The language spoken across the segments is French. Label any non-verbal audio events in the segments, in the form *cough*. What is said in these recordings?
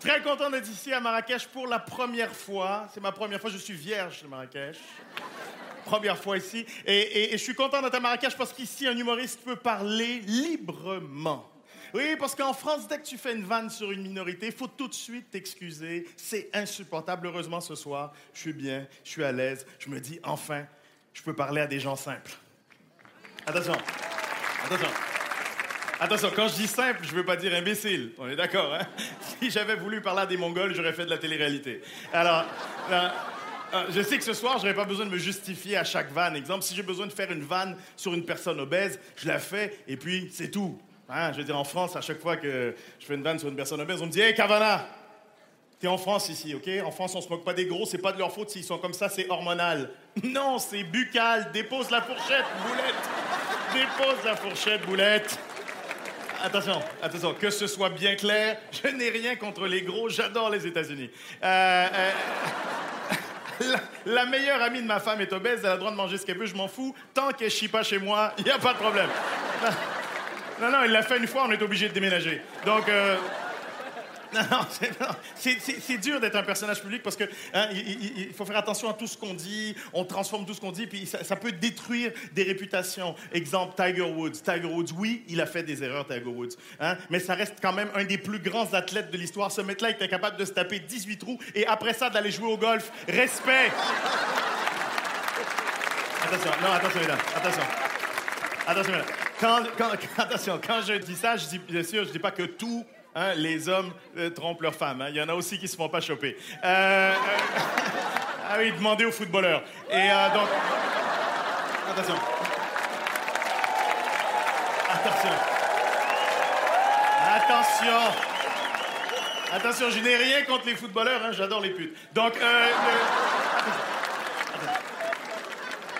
Très content d'être ici à Marrakech pour la première fois. C'est ma première fois, je suis vierge de Marrakech. Première fois ici. Et, je suis content d'être à Marrakech parce qu'ici, un humoriste peut parler librement. Oui, parce qu'en France, dès que tu fais une vanne sur une minorité, il faut tout de suite t'excuser. C'est insupportable. Heureusement, ce soir, je suis bien, je suis à l'aise. Je me dis, enfin, je peux parler à des gens simples. Attention. Attention. Attention, quand je dis simple, je veux pas dire imbécile. On est d'accord, hein? *laughs* Si j'avais voulu parler à des Mongols, j'aurais fait de la télé-réalité. Alors, euh, euh, je sais que ce soir, j'aurais pas besoin de me justifier à chaque vanne. Exemple, si j'ai besoin de faire une vanne sur une personne obèse, je la fais et puis c'est tout. Hein, je veux dire, en France, à chaque fois que je fais une vanne sur une personne obèse, on me dit Hey, Cavana, t'es en France ici, OK? En France, on se moque pas des gros, c'est pas de leur faute s'ils sont comme ça, c'est hormonal. *laughs* Non, c'est buccal. Dépose la fourchette, boulette. Dépose la fourchette, boulette. Attention, attention, que ce soit bien clair, je n'ai rien contre les gros, j'adore les États-Unis. Euh, euh, *laughs* la, meilleure amie de ma femme est obèse, elle a le droit de manger ce qu'elle veut, je m'en fous. Tant qu'elle chie pas chez moi, il n'y a pas de problème. Non, non, il l'a fait une fois, on est obligé de déménager. Donc, euh, *laughs* non, c'est dur d'être un personnage public parce que hein, faut faire attention à tout ce qu'on dit, on transforme tout ce qu'on dit, puis ça, peut détruire des réputations. Exemple, Tiger Woods. Tiger Woods, oui, il a fait des erreurs, Tiger Woods, hein, mais ça reste quand même un des plus grands athlètes de l'histoire. Ce mec-là était capable de se taper 18 trous et après ça d'aller jouer au golf. Respect! Attention, non, attention, mesdames, attention. Attention, mesdames. Quand, *laughs* attention, quand je dis ça, je dis, bien sûr, je dis pas que tout Hein, les hommes euh, trompent leurs femmes. Hein. Il y en a aussi qui se font pas choper. Euh, euh, ah oui, demandez aux footballeurs. Attention. Attention. Attention. Attention, je n'ai rien contre les footballeurs, hein, j'adore les putes. Donc,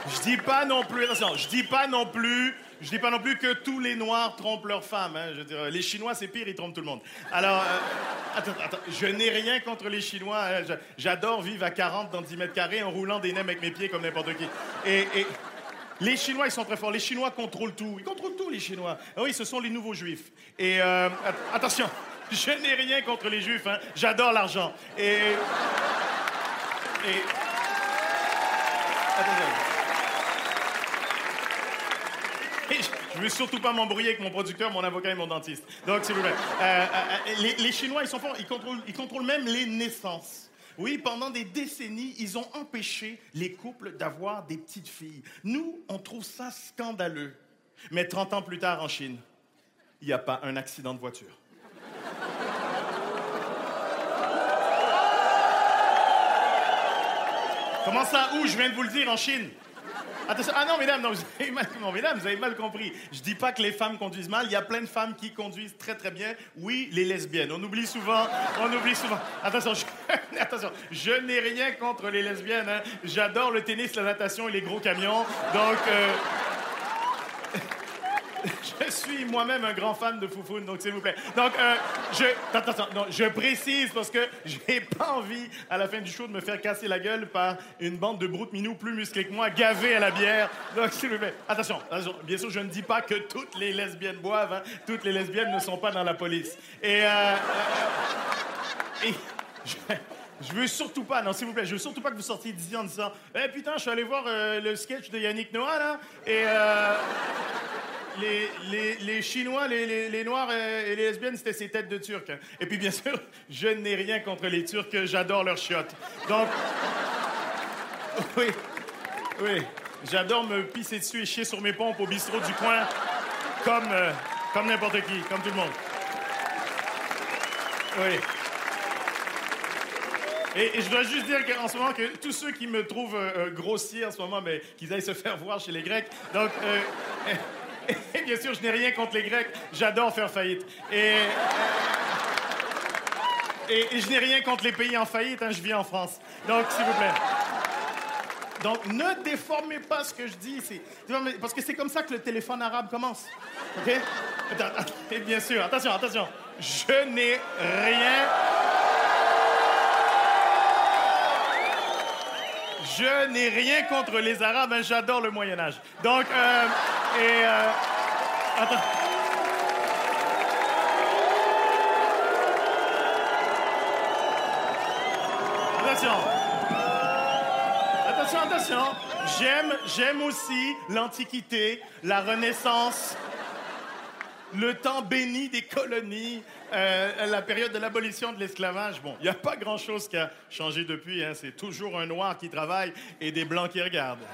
je dis pas non plus, attention, je dis pas non plus je dis pas non plus que tous les Noirs trompent leurs femmes. Hein. Les Chinois, c'est pire, ils trompent tout le monde. Alors, euh, attends, attends, je n'ai rien contre les Chinois. Hein. J'adore vivre à 40 dans 10 mètres carrés en roulant des nems avec mes pieds comme n'importe qui. Et, les Chinois, ils sont très forts. Les Chinois contrôlent tout. Ils contrôlent tout, les Chinois. Ah oui, ce sont les nouveaux Juifs. Et euh, attention, *laughs* je n'ai rien contre les Juifs. Hein. J'adore l'argent. Et... Et... *laughs* Je veux surtout pas m'embrouiller avec mon producteur, mon avocat et mon dentiste. Donc, s'il vous plaît. Euh, euh, euh, les, Chinois, ils sont forts. Ils contrôlent, ils contrôlent même les naissances. Oui, pendant des décennies, ils ont empêché les couples d'avoir des petites filles. Nous, on trouve ça scandaleux. Mais 30 ans plus tard, en Chine, il n'y a pas un accident de voiture. Comment ça Où? Je viens de vous le dire, en Chine. Ah non, mesdames, non, vous avez mal, compris. Je dis pas que les femmes conduisent mal. Il y a plein de femmes qui conduisent très, très bien. Oui, les lesbiennes. On oublie souvent. On oublie souvent. Attention, je, *laughs* attention, je n'ai rien contre les lesbiennes. Hein. J'adore le tennis, la natation et les gros camions. Donc. Euh, je suis moi-même un grand fan de Foufoune, donc s'il vous plaît. Donc, euh, je, attends, attends, non, je précise parce que *laughs* j'ai pas envie, à la fin du show, de me faire casser la gueule par une bande de broutes minous plus musclés que moi, gavés à la bière. Donc, s'il vous plaît, attention, attention, bien sûr, je ne dis pas que toutes les lesbiennes boivent, hein. toutes les lesbiennes ne sont pas dans la police. Et, euh, euh et je, veux surtout pas, non, s'il vous plaît, je veux surtout pas que vous sortiez d'ici en disant Eh putain, je suis allé voir le sketch de Yannick Noah, là, et les, Chinois, les, Noirs et les lesbiennes, c'était ces têtes de Turcs. Et puis, bien sûr, je n'ai rien contre les Turcs, j'adore leurs chiottes. Donc, oui, oui, j'adore me pisser dessus et chier sur mes pompes au bistrot du coin, comme, euh, comme n'importe qui, comme tout le monde. Oui. Et, je dois juste dire qu'en ce moment, que tous ceux qui me trouvent euh, euh, grossier en ce moment, mais qu'ils aillent se faire voir chez les Grecs. Donc, et bien sûr, je n'ai rien contre les Grecs. J'adore faire faillite. Et, et, je n'ai rien contre les pays en faillite. Hein, je vis en France. Donc, s'il vous plaît. Donc, ne déformez pas ce que je dis. Parce que c'est comme ça que le téléphone arabe commence. OK? Et bien sûr, attention, attention. Je n'ai rien. Je n'ai rien contre les Arabes, hein, j'adore le Moyen Âge. Donc, euh, et... Euh, attention. Attention, attention. J'aime, j'aime aussi l'Antiquité, la Renaissance, le temps béni des colonies, euh, la période de l'abolition de l'esclavage. Bon, il n'y a pas grand-chose qui a changé depuis. Hein. C'est toujours un noir qui travaille et des blancs qui regardent.